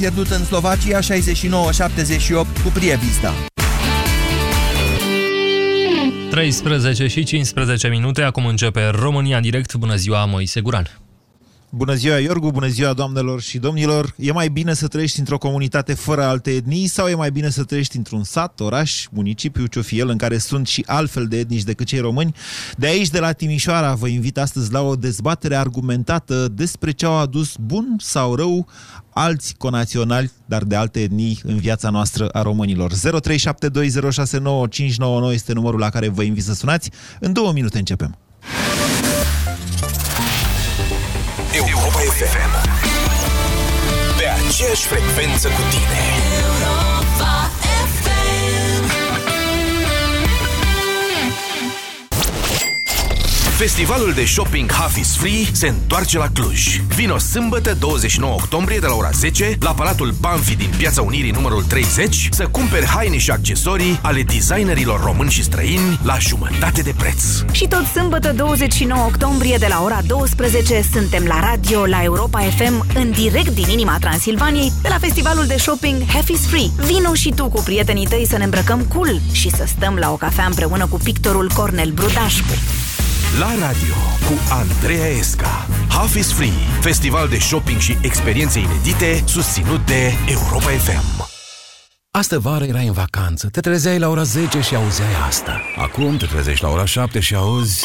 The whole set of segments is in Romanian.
pierdut în Slovacia 69-78 cu Prievista. 13 și 15 minute, acum începe România Direct. Bună ziua, Moise Guran! Bună ziua, Iorgu, bună ziua, doamnelor și domnilor! E mai bine să trăiești într-o comunitate fără alte etnii sau e mai bine să trăiești într-un sat, oraș, municipiu, ce fi el, în care sunt și altfel de etnici decât cei români? De aici, de la Timișoara, vă invit astăzi la o dezbatere argumentată despre ce au adus bun sau rău alți conaționali, dar de alte etnii în viața noastră a românilor. 0372069599 este numărul la care vă invit să sunați. În două minute începem. Europa FM Pe aceeași frecvență cu tine Festivalul de shopping Half is Free se întoarce la Cluj. Vino sâmbătă 29 octombrie de la ora 10 la Palatul Banfi din Piața Unirii numărul 30 să cumperi haine și accesorii ale designerilor români și străini la jumătate de preț. Și tot sâmbătă 29 octombrie de la ora 12 suntem la radio la Europa FM în direct din inima Transilvaniei de la festivalul de shopping Half is Free. Vino și tu cu prietenii tăi să ne îmbrăcăm cool și să stăm la o cafea împreună cu pictorul Cornel Brudașcu. La radio cu Andreea Esca Half is Free, festival de shopping și experiențe inedite susținut de Europa FM. Astă vară erai în vacanță, te trezeai la ora 10 și auzeai asta. Acum te trezești la ora 7 și auzi...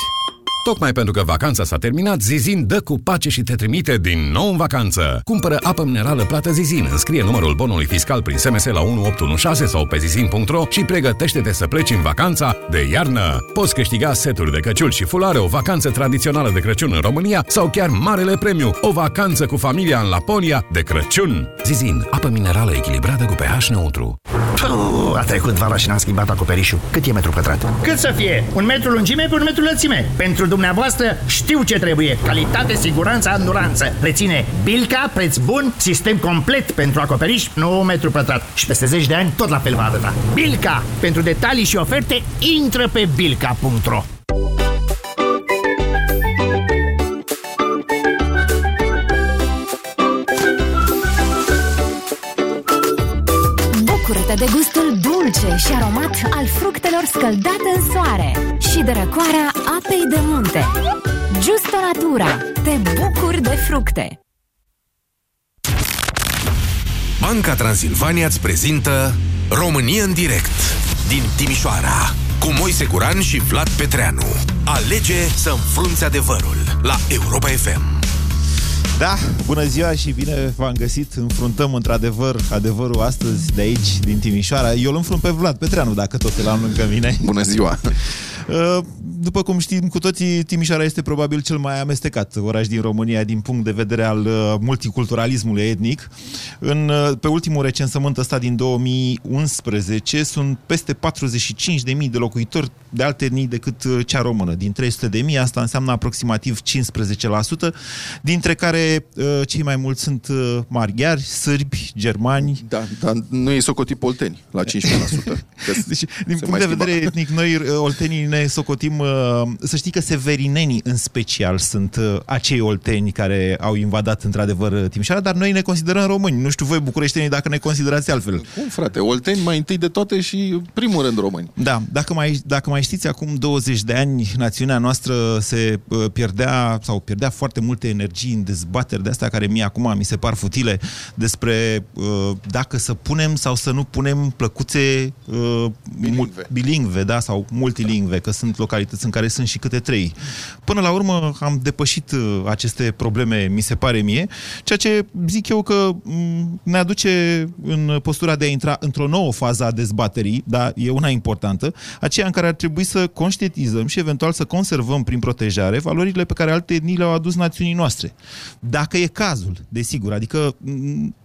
Tocmai pentru că vacanța s-a terminat, Zizin dă cu pace și te trimite din nou în vacanță. Cumpără apă minerală plată Zizin, înscrie numărul bonului fiscal prin SMS la 1816 sau pe zizin.ro și pregătește-te să pleci în vacanța de iarnă. Poți câștiga seturi de căciul și fulare, o vacanță tradițională de Crăciun în România sau chiar marele premiu, o vacanță cu familia în Laponia de Crăciun. Zizin, apă minerală echilibrată cu pH neutru. Puh, a trecut vara și n-am schimbat acoperișul. Cât e metru pătrat? Cât să fie? Un metru lungime pe un metru lățime. Pentru dumneavoastră știu ce trebuie. Calitate, siguranță, anduranță. Reține Bilca, preț bun, sistem complet pentru acoperiș, 9 metru pătrat. Și peste 10 de ani tot la fel va arăta. Bilca! Pentru detalii și oferte, intră pe bilca.ro Bucură-te de gustul dulce și aromat al fructelor scăldate în soare și de răcoarea apei de munte. Justo Natura. Te bucuri de fructe. Banca Transilvania îți prezintă România în direct din Timișoara cu Moise Guran și Vlad Petreanu. Alege să înfrunți adevărul la Europa FM. Da, bună ziua și bine v-am găsit. Înfruntăm într-adevăr adevărul astăzi de aici, din Timișoara. Eu îl înfrunt pe Vlad Petreanu, dacă tot îl am lângă mine. Bună ziua! Uh, după cum știm cu toții, Timișoara este probabil cel mai amestecat oraș din România din punct de vedere al uh, multiculturalismului etnic. În, uh, pe ultimul recensământ ăsta din 2011 sunt peste 45.000 de locuitori de alte etnii decât cea română. Din 300.000 asta înseamnă aproximativ 15%, dintre care cei mai mulți sunt maghiari, sârbi, germani. Da, dar nu e socotit polteni la 15%. deci, din punct de vedere etnic, noi oltenii ne socotim, uh, să știi că severinenii în special sunt uh, acei olteni care au invadat într-adevăr Timișoara, dar noi ne considerăm români. Nu știu voi, bucureștenii, dacă ne considerați altfel. Cum, frate? Olteni mai întâi de toate și primul rând români. Da, dacă mai, dacă mai știți, acum 20 de ani națiunea noastră se uh, pierdea sau pierdea foarte multe energii în dezbateri de astea care mie acum mi se par futile despre dacă să punem sau să nu punem plăcuțe bilingve, bilingve da, sau multilingve, că sunt localități în care sunt și câte trei. Până la urmă am depășit uh, aceste probleme, mi se pare mie, ceea ce zic eu că mm, ne aduce în postura de a intra într-o nouă fază a dezbaterii, dar e una importantă, aceea în care ar trebui să conștientizăm și eventual să conservăm prin protejare valorile pe care alte etnii le-au adus națiunii noastre. Dacă e cazul, desigur, adică mm,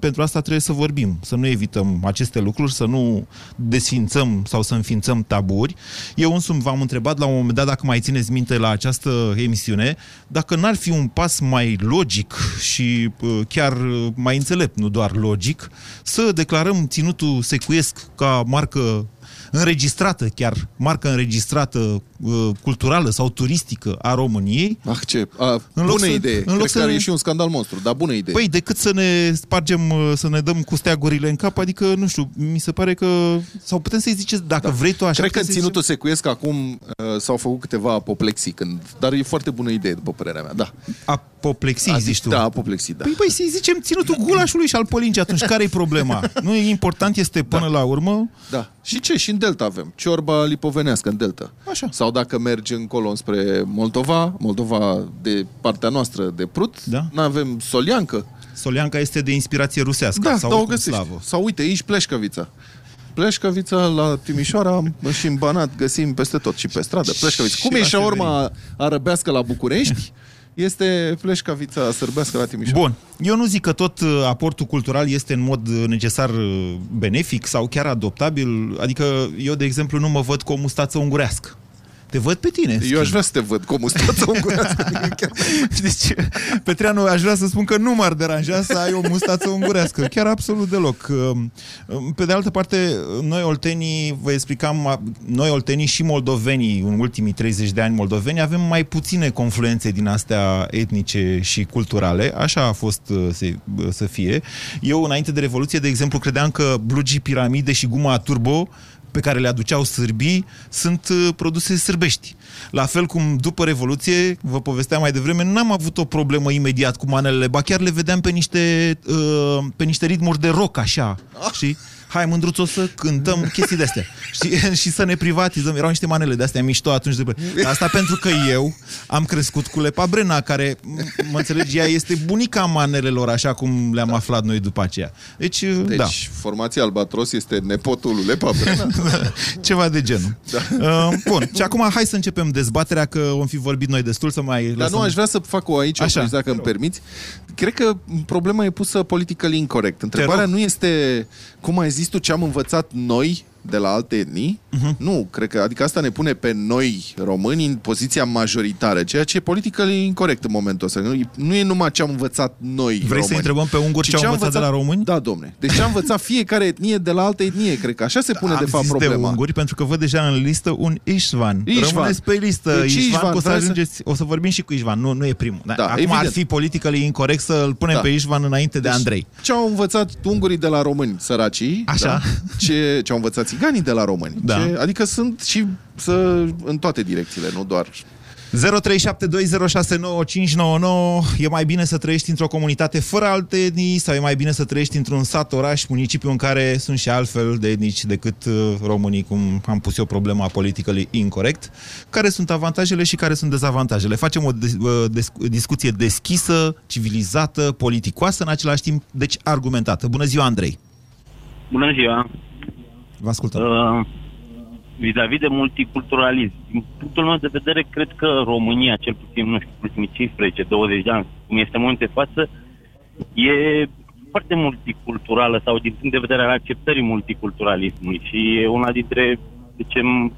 pentru asta trebuie să vorbim, să nu evităm aceste lucruri, să nu desfințăm sau să înființăm taburi. Eu însumi v-am întrebat la un moment dat, dacă mai țineți minte la această emisiune, dacă n-ar fi un pas mai logic și uh, chiar mai înțelept, nu doar logic, să declarăm ținutul secuiesc ca marcă înregistrată chiar, marcă înregistrată uh, culturală sau turistică a României. Ah, ce? A, În bună loc să- idee. în Cred loc că să- are și un scandal monstru, dar bună idee. Păi, decât să ne spargem, uh, să ne dăm cu steagurile în cap, adică, nu știu, mi se pare că... Sau putem să-i ziceți, dacă da. vrei tu așa... Cred că în putem să-i ținutul secuiesc acum uh, s-au făcut câteva apoplexii, când, dar e foarte bună idee, după părerea mea. Da. zicem Apoplexii, Adică, zici tu. Da, apoplexii, da. Păi, păi să-i zicem ținutul gulașului și al polincii, atunci care e problema? Nu e important, este până la urmă... Da. Și ce? Și în Delta avem. Ciorba lipovenească în Delta. Așa. Sau dacă mergi încolo spre Moldova, Moldova de partea noastră de Prut, Da. n-avem soliancă. Solianca este de inspirație rusească. Da, sau da o oricum găsești. slavă. Sau uite, aici Pleșcăvița. Pleșcăvița la Timișoara și în Banat găsim peste tot și pe stradă. Pleșcăvița. Și Cum e la șaorma arăbească la București, este Pleșcăvița sârbească la Timișoara. Bun, eu nu zic că tot uh, aportul cultural este în mod uh, necesar uh, benefic sau chiar adoptabil. Adică eu, de exemplu, nu mă văd cu o mustață ungurească. Te văd pe tine. în Eu schimb. aș vrea să te văd cu o mustață ungurească. Chiar Deci, Petreanu, aș vrea să spun că nu m-ar deranja să ai o mustață ungurească. Chiar absolut deloc. Pe de altă parte, noi oltenii, vă explicam, noi oltenii și moldovenii, în ultimii 30 de ani moldoveni, avem mai puține confluențe din astea etnice și culturale. Așa a fost uh, să, să fie. Eu, înainte de Revoluție, de exemplu, credeam că blugii piramide și guma turbo pe care le aduceau sârbii sunt uh, produse sârbești. La fel cum după Revoluție, vă povesteam mai devreme, n-am avut o problemă imediat cu manelele, ba chiar le vedeam pe niște, uh, pe niște ritmuri de rock, așa, știi? Hai, mândruț, o să cântăm chestii de-astea. Știi? și să ne privatizăm. Erau niște manele de-astea mișto atunci. De... Asta pentru că eu am crescut cu Lepa Brena, care, m- mă înțelegi, ea este bunica manelelor, așa cum le-am aflat noi după aceea. Deci, Deci, da. formația Albatros este nepotul lui Lepa Brena. Ceva de genul. Da. Uh, bun, și acum hai să începem dezbaterea, că om fi vorbit noi destul să mai Dar lăsăm... nu, aș vrea să fac o aici, Așa. Așa. dacă îmi permiți. Cred că problema e pusă politically incorrect. Întrebarea rog. nu este, cum ai zis tu, ce am învățat noi de la alte etnii. Mhm. Uh-huh. Nu, cred că, adică asta ne pune pe noi români în poziția majoritară, ceea ce e politically incorrect în momentul ăsta. Nu, nu e numai ce am învățat noi Vrei români. să întrebăm pe unguri ci ce au învățat de la români? Da, domne. Deci ce a învățat fiecare etnie de la altă etnie, cred că așa se pune Am de fapt zis problema. de unguri pentru că văd deja în listă un Ișvan. Ișvan. Rămâneți pe listă. Deci Ișvan, Ișvan, că o să vreau să- ajungeți, o să vorbim și cu Ișvan. Nu, nu e primul. Da, Da, Acum evident. ar fi politically incorrect să îl punem Da. pe Ișvan înainte de Deci, Andrei. Ce au învățat ungurii de la români, săracii? Așa. Da? Ce, ce au învățat țiganii de la români? Da. Ce, adică sunt și să, în toate direcțiile, nu doar... 0372069599 E mai bine să trăiești într-o comunitate fără alte etnii sau e mai bine să trăiești într-un sat, oraș, municipiu în care sunt și altfel de etnici decât uh, românii, cum am pus eu problema politically incorrect? Care sunt avantajele și care sunt dezavantajele? Facem o dis- uh, dis- discuție deschisă, civilizată, politicoasă în același timp, deci argumentată. Bună ziua, Andrei! Bună ziua! Vă ascultăm. Uh, vis-a-vis de multiculturalism, din punctul meu de vedere, cred că România, cel puțin, nu știu, ultimii 15-20 de ani, cum este în momentul de față, e foarte multiculturală sau din punct de vedere al acceptării multiculturalismului și e una dintre, zicem,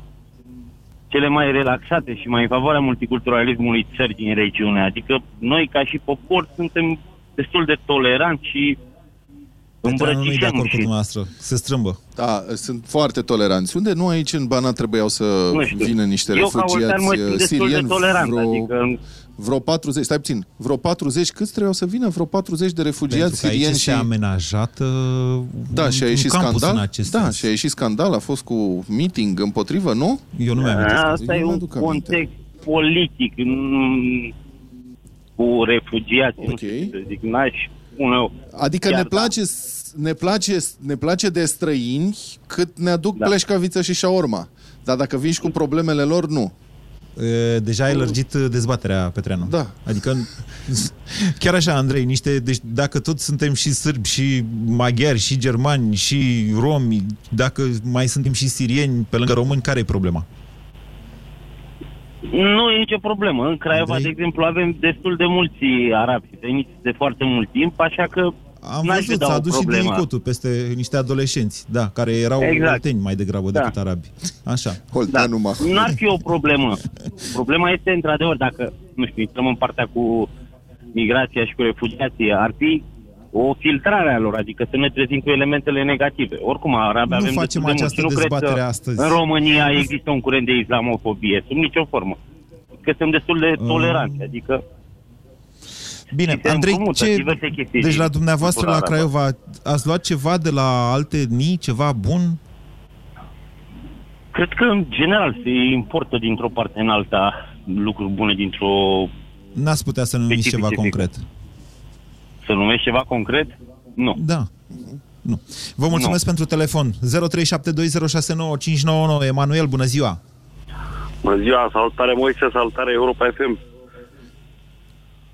cele mai relaxate și mai în favoarea multiculturalismului țări din regiune. Adică noi, ca și popor, suntem destul de toleranți și Petreanu nu e de îmbrățișăm acord cu și dumneavoastră. Se strâmbă. Da, sunt foarte toleranți. Unde nu aici în Banat trebuiau să Nu știu. vină niște Eu, ca oltean, refugiați mă simt uh, destul de sirieni, tolerant, vreo, adică- vreo 40, stai puțin, vreo 40, câți trebuiau să vină? Vreo 40 de refugiați Pentru că aici sirieni este și... amenajată Da, și a un ieșit campus scandal. în acest Da, sens. și a ieșit scandal, a fost cu meeting împotrivă, nu? Eu nu mi-am Asta e un context politic n- cu refugiați, nu știu ce să zic, n-aș spune eu. Adică Chiar ne da. place, ne, place, ne place de străini cât ne aduc da. pleșcaviță și șaorma. Dar dacă vin și cu problemele lor, nu. E, Deja ai lărgit uh, dezbaterea, Petreanu. Da. Adică, chiar așa, Andrei, niște, deci dacă tot suntem și sârbi, și maghiari, și germani, și romi, dacă mai suntem și sirieni pe lângă români, care e problema? Nu e nicio problemă. În Craiova, Andrei? de exemplu, avem destul de mulți arabi veniți de foarte mult timp, așa că Am n-aș văzut, vedea s-a o adus și problemă. delicotul peste niște adolescenți, da, care erau Exact. olteni mai degrabă Da. decât arabi. Așa. Holtea Da. N-ar fi o problemă. Problema este, într-adevăr, dacă, nu știu, intrăm în partea cu migrația și cu refugiații, ar fi o filtrare a lor, adică să ne trezim cu elementele negative. Oricum, arabe Nu avem facem destul de mulți această și nu cred dezbatere că astăzi. În România există un curent de islamofobie, sub nicio formă. Că suntem destul de Mm. toleranți, adică Bine, se Andrei, împrumută ce... diverse chestii Deci din la dumneavoastră la cultura arabă. Craiova ați luat ceva de la alte etnii, ceva bun? Cred că, în general, se importă dintr-o parte în alta lucruri bune dintr-o... N-ați putea să numiți ceva Specifice. concret. Să numești ceva concret? Nu. Da. Nu. Vă mulțumesc pentru telefon. 0372069599. Emanuel, bună ziua! Bună ziua, salutare Moise, salutare Europa FM.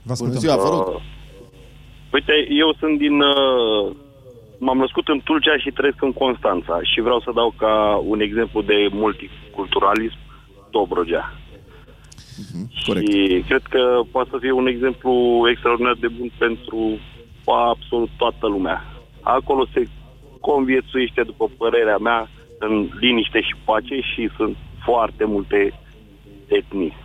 Vă Bună ziua, vă rog. Uh, uite, eu sunt din... Uh, m-am născut în Tulcea și trăiesc în Constanța și vreau să dau ca un exemplu de multiculturalism Dobrogea. Corect. Și cred că poate să fie un exemplu extraordinar de bun pentru absolut toată lumea. Acolo se conviețuiește, după părerea mea, în liniște și pace și sunt foarte multe etnii.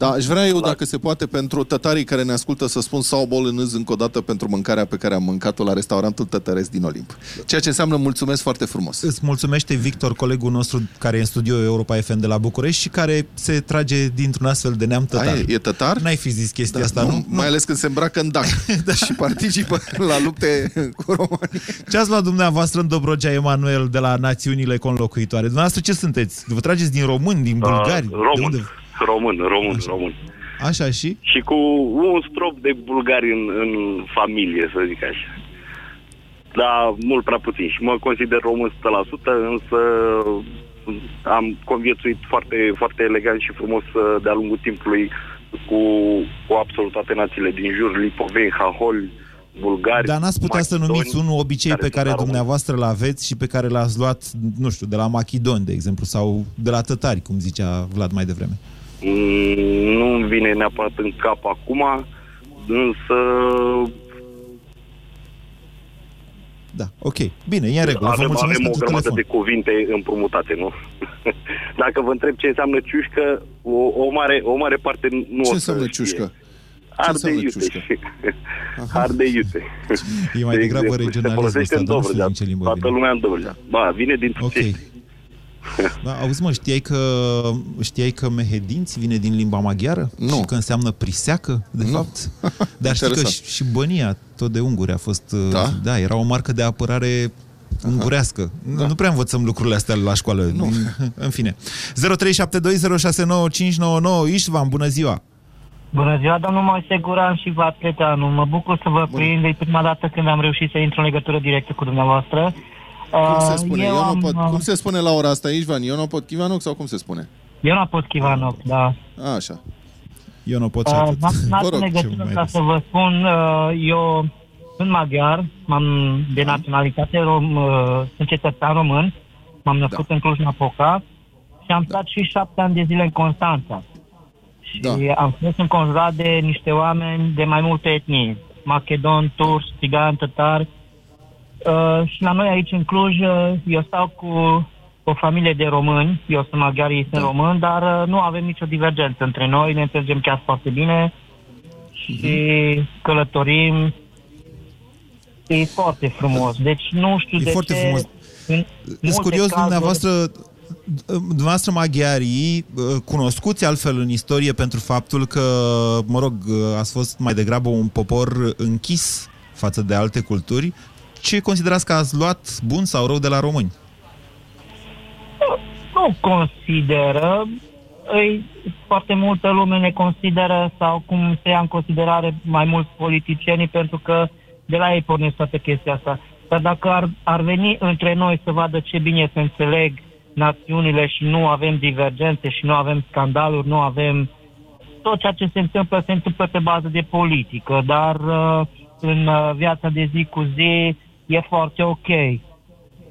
Da, aș vrea eu, dacă se poate, pentru tătarii care ne ascultă să spun sau bolânâz încă o dată pentru mâncarea pe care am mâncat-o la restaurantul tătăresc din Olimp. Ceea ce înseamnă mulțumesc foarte frumos. Îți mulțumește Victor, colegul nostru care e în studio Europa FM de la București și care se trage dintr-un astfel de neam tătar. Aia, e tătar? N-ai fi zis chestia Da, asta, nu, nu? Mai ales când se îmbracă în dac da. și participă la lupte cu România. Ce ați luat dumneavoastră în Dobrogea, Emanuel, de la națiunile conlocuitoare? Dumneavoastră ce sunteți? Vă trageți din români, din bulgari? Uh, român, De unde? Român, român, Așa. român. Așa și? Și cu un strop de bulgari în, în familie, să zic așa. Da, mult prea puțin. Și mă consider român 100%, însă am conviețuit foarte, foarte elegant și frumos uh, de-a lungul timpului cu, cu absolut toate națiile din jur, lipoveni, haholi, bulgari. Dar n-ați putea să macedoni, numiți un obicei pe sunt care la român. dumneavoastră l aveți și pe care l-ați luat, nu știu, de la Machidon, de exemplu, sau de la tătari, cum zicea Vlad mai devreme. Mm, nu îmi vine neapărat în cap acum, însă Da, ok. Bine, e în regulă. Vă avem, mulțumesc avem o pentru grămadă telefon. de cuvinte împrumutate, nu? Dacă vă întreb ce înseamnă ciușcă, o, o, mare, o mare parte nu Ce o să înseamnă știe. ciușcă? Arde înseamnă iute. ciușcă? Arde iute. E mai De degrabă exemplu, regionalism Se folosește ăsta, în dar nu știu Dobrogea. din ce limbă Toată vine. lumea în Dobrogea. Ba, vine din Ok. Tucești. Da, auzi mă, știai că, știai că mehedinți vine din limba maghiară? Nu. Și că înseamnă priseacă, de Nu. fapt? Dar știi că Interesant. și, și bănia, tot de unguri, a fost... Da? Da, era o marcă de apărare ungurească. Da. Nu prea învățăm lucrurile astea la școală. Nu. În fine. 0372069599 Istvan, bună ziua! Bună ziua, domnul Moise Guran și vă Atletanu. Mă bucur să vă prind. E prima dată când am reușit să intru în legătură directă cu dumneavoastră. Cum se Uh, spune? Eu, Eu am, nu pot, uh, cum se spune la ora asta, Ișvan? Eu nu pot Chivanoc sau cum se spune? eu n-am fost Chivanov, da. Așa. Eu nu pot și Uh, atât. m-am sunat Vă în rog, legătură mai ca des. să vă spun, uh, eu sunt maghiar, m-am de naționalitate rom, uh, sunt cetățean român, m-am născut Da. în Cluj-Napoca și am stat și șapte ani de zile în Constanța. Și Da. am fost înconjurat de niște oameni de mai multe etnii, macedon, turci, țigani, tătari. Uh, și la noi aici în Cluj, uh, eu stau cu o familie de români, eu sunt maghiar, ei sunt Da. români, dar uh, nu avem nicio divergență între noi, ne înțelegem chiar foarte bine și călătorim. E foarte frumos. Deci nu știu E de foarte ce... frumos. În Sunt multe curios, cazuri- dumneavoastră, dumneavoastră maghiarii, uh, cunoscuți altfel în istorie pentru faptul că, mă rog, uh, ați fost mai degrabă un popor închis față de alte culturi, ce considerați că ați luat bun sau rău de la români? nu consideră, îi, foarte multă lume ne consideră sau cum se ia în considerare mai mulți politicienii pentru că de la ei pornesc toată chestia asta. Dar dacă ar, ar veni între noi să vadă ce bine se înțeleg națiunile și nu avem divergențe și nu avem scandaluri, nu avem tot ceea ce se întâmplă, se întâmplă pe bază de politică, dar uh, în uh, viața de zi cu zi e foarte ok.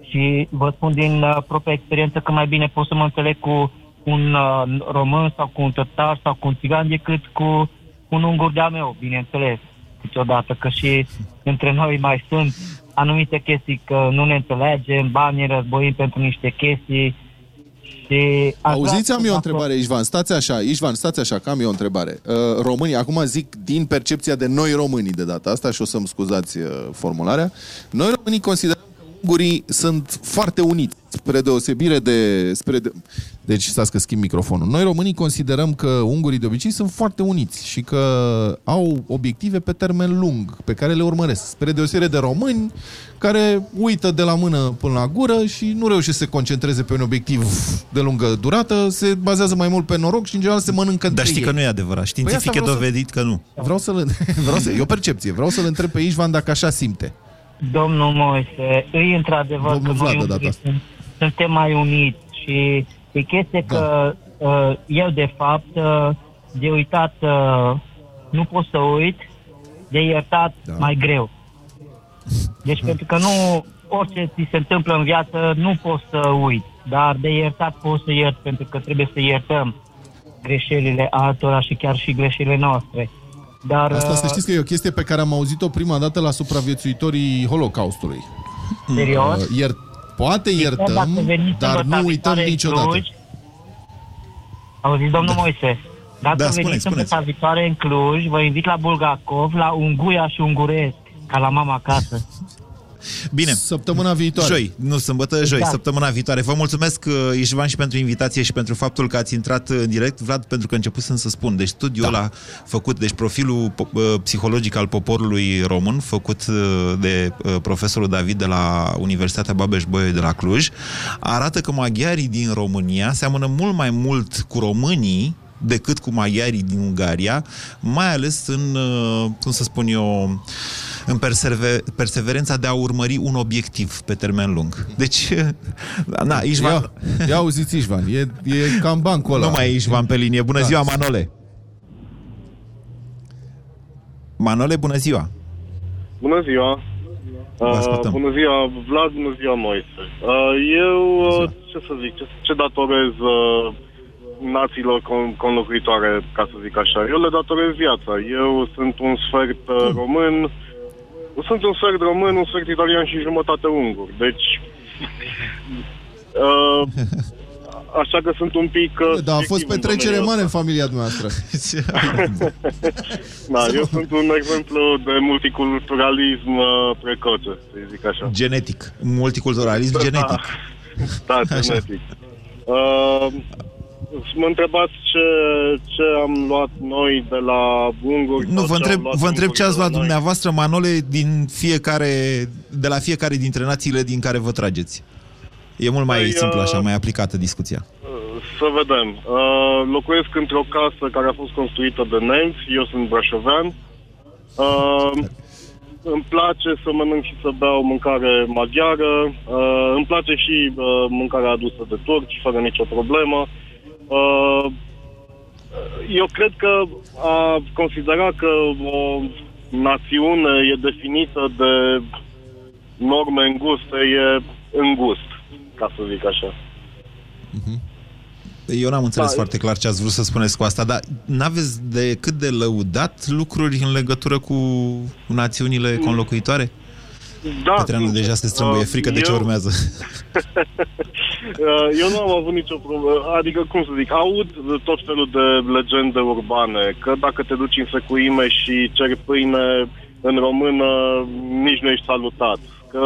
Și vă spun din uh, propria experiență că mai bine pot să mă înțeleg cu un uh, român sau cu un tătar sau cu un țigan decât cu un ungur de-a meu, bineînțeles, câteodată, că și între noi mai sunt anumite chestii că nu ne înțelegem, banii războim pentru niște chestii Și aș Auziți, vrea am să eu o fac întrebare, Ișvan. Stați așa, Ișvan, stați așa, că am eu o întrebare. Uh, românii, acum zic din percepția de noi românii de data asta și o să-mi scuzați uh, formularea. Noi românii considerăm că ungurii sunt foarte uniți, spre deosebire de... Spre de... Deci, stați că schimb microfonul. Noi românii considerăm că ungurii de obicei sunt foarte uniți și că au obiective pe termen lung, pe care le urmăresc. Spre deosebire de români, care uită de la mână până la gură și nu reușesc să se concentreze pe un obiectiv de lungă durată, se bazează mai mult pe noroc și în general se mănâncă Dar între știi ei. că nu e adevărat. Științific Păi e asta vreau să- dovedit că nu. Vreau să-l... Vreau să... E o percepție. Vreau să-l întreb pe Ișvan dacă așa simte. Domnul Moise, îi într-adevăr Domnul că noi Vlad, de data ungurii asta. sunt- suntem mai uniți și e chestie că uh, eu de fapt uh, de uitat uh, nu pot să uit, de iertat Da. mai greu. Deci pentru că nu orice ți se întâmplă în viață nu poți să uiți, dar de iertat poți să iert pentru că trebuie să iertăm greșelile altora și chiar și greșelile noastre. Dar Asta să uh, știți că e o chestie pe care am auzit-o prima dată la supraviețuitorii Holocaustului. Serios? Uh, Iert... Poate iertăm, dacă veniți dar sâmbătă nu uităm viitoare în niciodată. Cluj, Auziți, domnul da. Moise, dacă Da, da, spuneți, veniți spuneți. sâmbătă viitoare în Cluj, vă invit la Bulgakov, la Unguia și Unguresc, ca la mama acasă. Bine. Săptămâna viitoare. Joi, nu sâmbătă, joi, Exact. săptămâna viitoare. Vă mulțumesc, uh, Ișvan, și pentru invitație și pentru faptul că ați intrat în direct. Vlad, pentru că începusem să spun. Deci studiul da. ăla făcut, deci profilul po- uh, psihologic al poporului român, făcut uh, de uh, profesorul David de la Universitatea Babeș-Bolyai de la Cluj, arată că maghiarii din România seamănă mult mai mult cu românii decât cu maghiarii din Ungaria, mai ales în, uh, cum să spun eu, în persever- perseverența de a urmări un obiectiv pe termen lung. Deci, na, Ișvan... Ia, ia auziți, Ișvan, e, e cam bancul ăla. Nu mai e Ișvan pe linie. Bună Da. ziua, Manole! Manole, bună ziua! Bună ziua! Vă ascultăm. bună ziua, Vlad, bună ziua, Moise. Uh, eu, uh, ce să zic, ce, ce datorez uh, națiilor con- conlocuitoare, ca să zic așa? Eu le datorez viața. Eu sunt un sfert uh, român, sunt un sfert român, un sfert italian și jumătate ungur. Deci, uh, așa că sunt un pic... Uh, Da, a fost subiectiv în petrecere domeniul mare în familia noastră. Da, eu sunt un exemplu de multiculturalism uh, precoce, să zic așa. Genetic. Multiculturalism genetic. Da, genetic. Uh, mă întrebați ce, ce am luat noi de la unguri. Nu, sau vă ce întreb, au luat vă întreb ungurii ce ați de la luat noi. dumneavoastră, Manole, din fiecare, de la fiecare dintre națiile din care vă trageți. E mult mai Păi, simplu așa, uh, mai aplicată discuția. Să vedem. Uh, locuiesc într-o casă care a fost construită de nemți, eu sunt brașovean. Uh, îmi place să mănânc și să beau mâncare maghiară. Uh, îmi place și uh, mâncarea adusă de turci, fără nicio problemă. Uh, eu cred că a considera că o națiune e definită de norme înguste e îngust, ca să zic așa. Eu n-am înțeles Da, foarte clar ce ați vrut să spuneți cu asta, dar n-aveți de cât de lăudat lucruri în legătură cu națiunile conlocuitoare? Da, Petreanu deja se strâmbăie, uh, frică de ce eu- urmează. Uh, Eu nu am avut nicio problemă, adică cum să zic, aud tot felul de legende urbane, că dacă te duci în secuime și ceri pâine în română, nici nu ești salutat, că,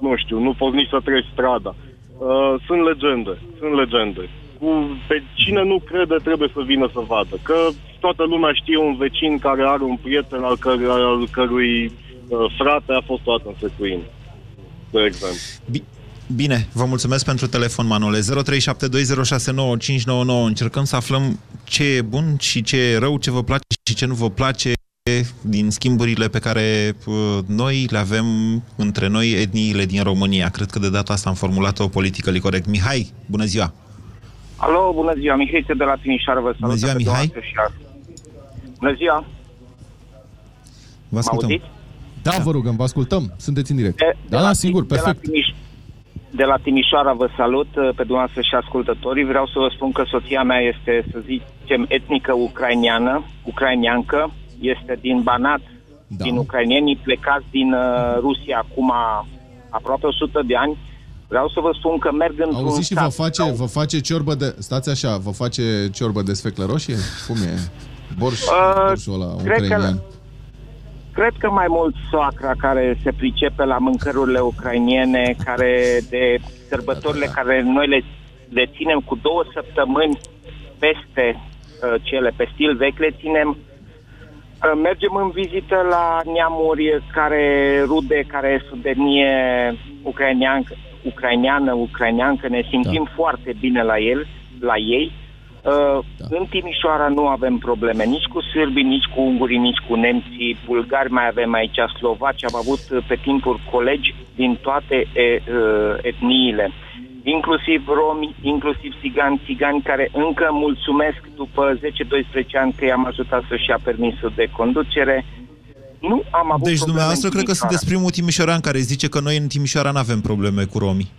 nu știu, nu poți nici să treci strada. Uh, Sunt legende, sunt legende. Cu, pe cine nu crede trebuie să vină să vadă, că toată lumea știe un vecin care are un prieten al, căr- al cărui uh, frate a fost toată în secuime, de exemplu. Bine, vă mulțumesc pentru telefon, Manole. 0372069599. Încercăm să aflăm ce e bun și ce e rău, ce vă place și ce nu vă place din schimburile pe care uh, noi le avem între noi, etniile din România. Cred că de data asta am formulat-o politică corect. Mihai, bună ziua! Alo, bună ziua, Mihai de la Timișoara, vă salut. ziua, pe Mihai. dumneavoastră și ar- Bună ziua, Vă ascultăm. auziți? Da, vă rugăm, vă ascultăm. Sunteți în direct. De- Da, de da, la- sigur, de la perfect. Timiș- De la Timișoara vă salut uh, pe dumneavoastră și ascultătorii. Vreau să vă spun că soția mea este, să zicem, etnică ucrainiană, ucrainiancă. Este din Banat, da. din ucrainienii plecați din uh, Rusia acum aproape 100 de ani. Vreau să vă spun că merg într-un Auziți și vă sat face, sau- vă face ciorbă de... Stați așa, vă face ciorbă de sfeclă roșie? Cum e? Borș, Uh, borșul ăla cred că- ucrainian. Cred că mai mult soacra care se pricepe la mâncărurile ucrainiene, care de sărbătorile care noi le, le ținem cu două săptămâni peste uh, cele pe stil vechi, le ținem uh, Mergem în vizită la neamuri care rude, care sunt de etnie ucraineancă, ucraineană, ucraineancă, ne simțim da. foarte bine la el, la ei. Uh, da. În Timișoara nu avem probleme nici cu sârbii, nici cu ungurii, nici cu nemții, bulgari mai avem aici, slovaci, am avut uh, pe timpuri colegi din toate e, uh, etniile, inclusiv romi, inclusiv țigani, țigani care încă mulțumesc după 10-12 ani că i-am ajutat să-și ia permisul de conducere. Nu am avut Deci probleme dumneavoastră în cred că Timișoara. sunteți primul timișoran care zice că noi în Timișoara nu avem probleme cu romii.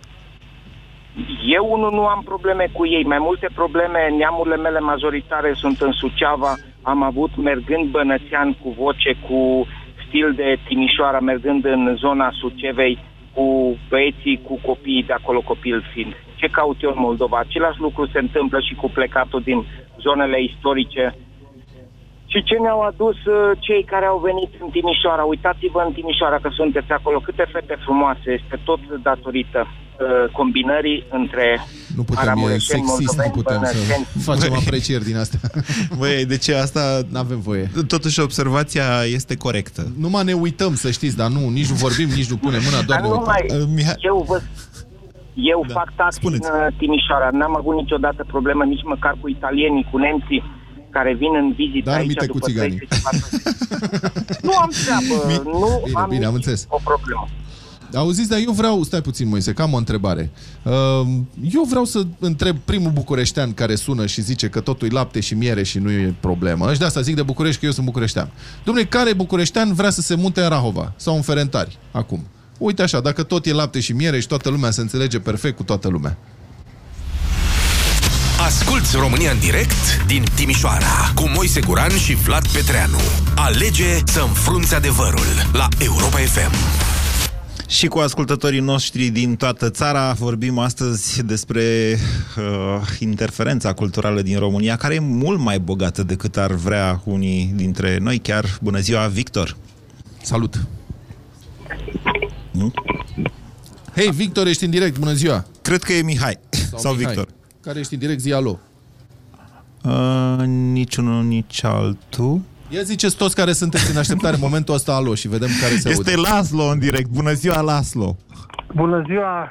Eu unul nu am probleme cu ei. Mai multe probleme, neamurile mele majoritare sunt în Suceava. Am avut mergând Bănățean cu voce, cu stil de Timișoara, mergând în zona Sucevei cu băieții, cu copiii de acolo, copil fiind. Ce caut eu în Moldova? Același lucru se întâmplă și cu plecatul din zonele istorice. Și ce ne-au adus uh, cei care au venit în Timișoara? Uitați-vă în Timișoara că sunteți acolo, câte fete frumoase. Este tot datorită uh, combinării între Nu putem, e aramureșeni, sexist, nu moldoveni, putem să bănățeni. facem aprecieri din astea. Băi, de ce asta... Nu avem voie. Totuși observația este corectă. Numai ne uităm, să știți, dar nu, nici nu vorbim, nici nu punem mâna, doar Dar ne nu mai, uităm. eu vă, eu da. fac taxi în uh, Timișoara. N-am avut niciodată problemă nici măcar cu italienii, cu nemții care vin în vizită Dar aici aminte după cu țiganii. 30 Nu am treabă, nu Bine, am bine, am nici înțeles. o problemă. Auziți, dar eu vreau, stai puțin, Moise, că am o întrebare. Uh, Eu vreau să întreb primul bucureștean care sună și zice că totul e lapte și miere și nu e problemă. Și de asta zic de București că eu sunt bucureștean. Dom'le, care bucureștean vrea să se munte în Rahova sau în Ferentari acum? Uite așa, dacă tot e lapte și miere și toată lumea se înțelege perfect cu toată lumea. Asculți România în direct din Timișoara cu Moise Guran și Vlad Petreanu. Alege să înfrunți adevărul la Europa FM. Și cu ascultătorii noștri din toată țara vorbim astăzi despre uh, interferența culturală din România, care e mult mai bogată decât ar vrea unii dintre noi. Chiar bună ziua, Victor! Salut! Hei, Victor, ești în direct, bună ziua! Cred că e Mihai sau, sau Mihai. Victor. Care ești în direct, zi alo. Uh, niciunul, nici altul. Ia ziceți toți care sunteți în așteptare în momentul ăsta alo și vedem care se Este aude. Laslo în direct. Bună ziua, Laslo! Bună ziua,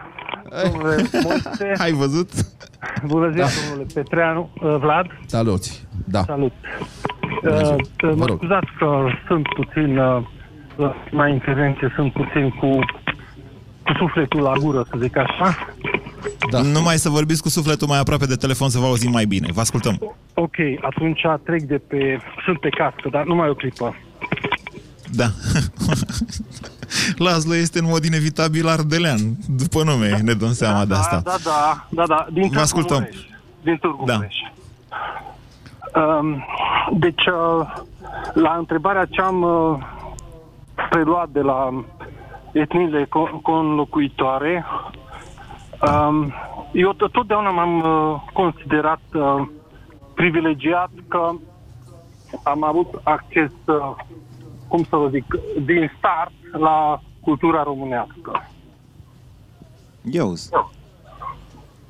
domnule Moise. Ai văzut? Bună ziua, Da. domnule Petreanu, uh, Vlad. Saluți! Da. Salut. Bună ziua. Uh, Vă mă rog. scuzați că sunt puțin, uh, la mai intervenție, sunt puțin cu, cu sufletul la gură, să zic așa. Da. Numai să vorbiți cu sufletul mai aproape de telefon să vă auzim mai bine. Vă ascultăm. Ok, atunci trec de pe... Sunt pe cască, dar numai o clipă. Da. Laslo este în mod inevitabil ardelean. După nume ne dăm seama de asta. Da, da, da, da, din Vă Târgu ascultăm. Mureș. Din Târgu Da. Mureș. Um, deci, uh, la întrebarea ce am uh, preluat de la etniile co- conlocuitoare, um, eu tot- totdeauna m-am uh, considerat uh, privilegiat că am avut acces, uh, cum să vă zic, din start la cultura românească. Eu.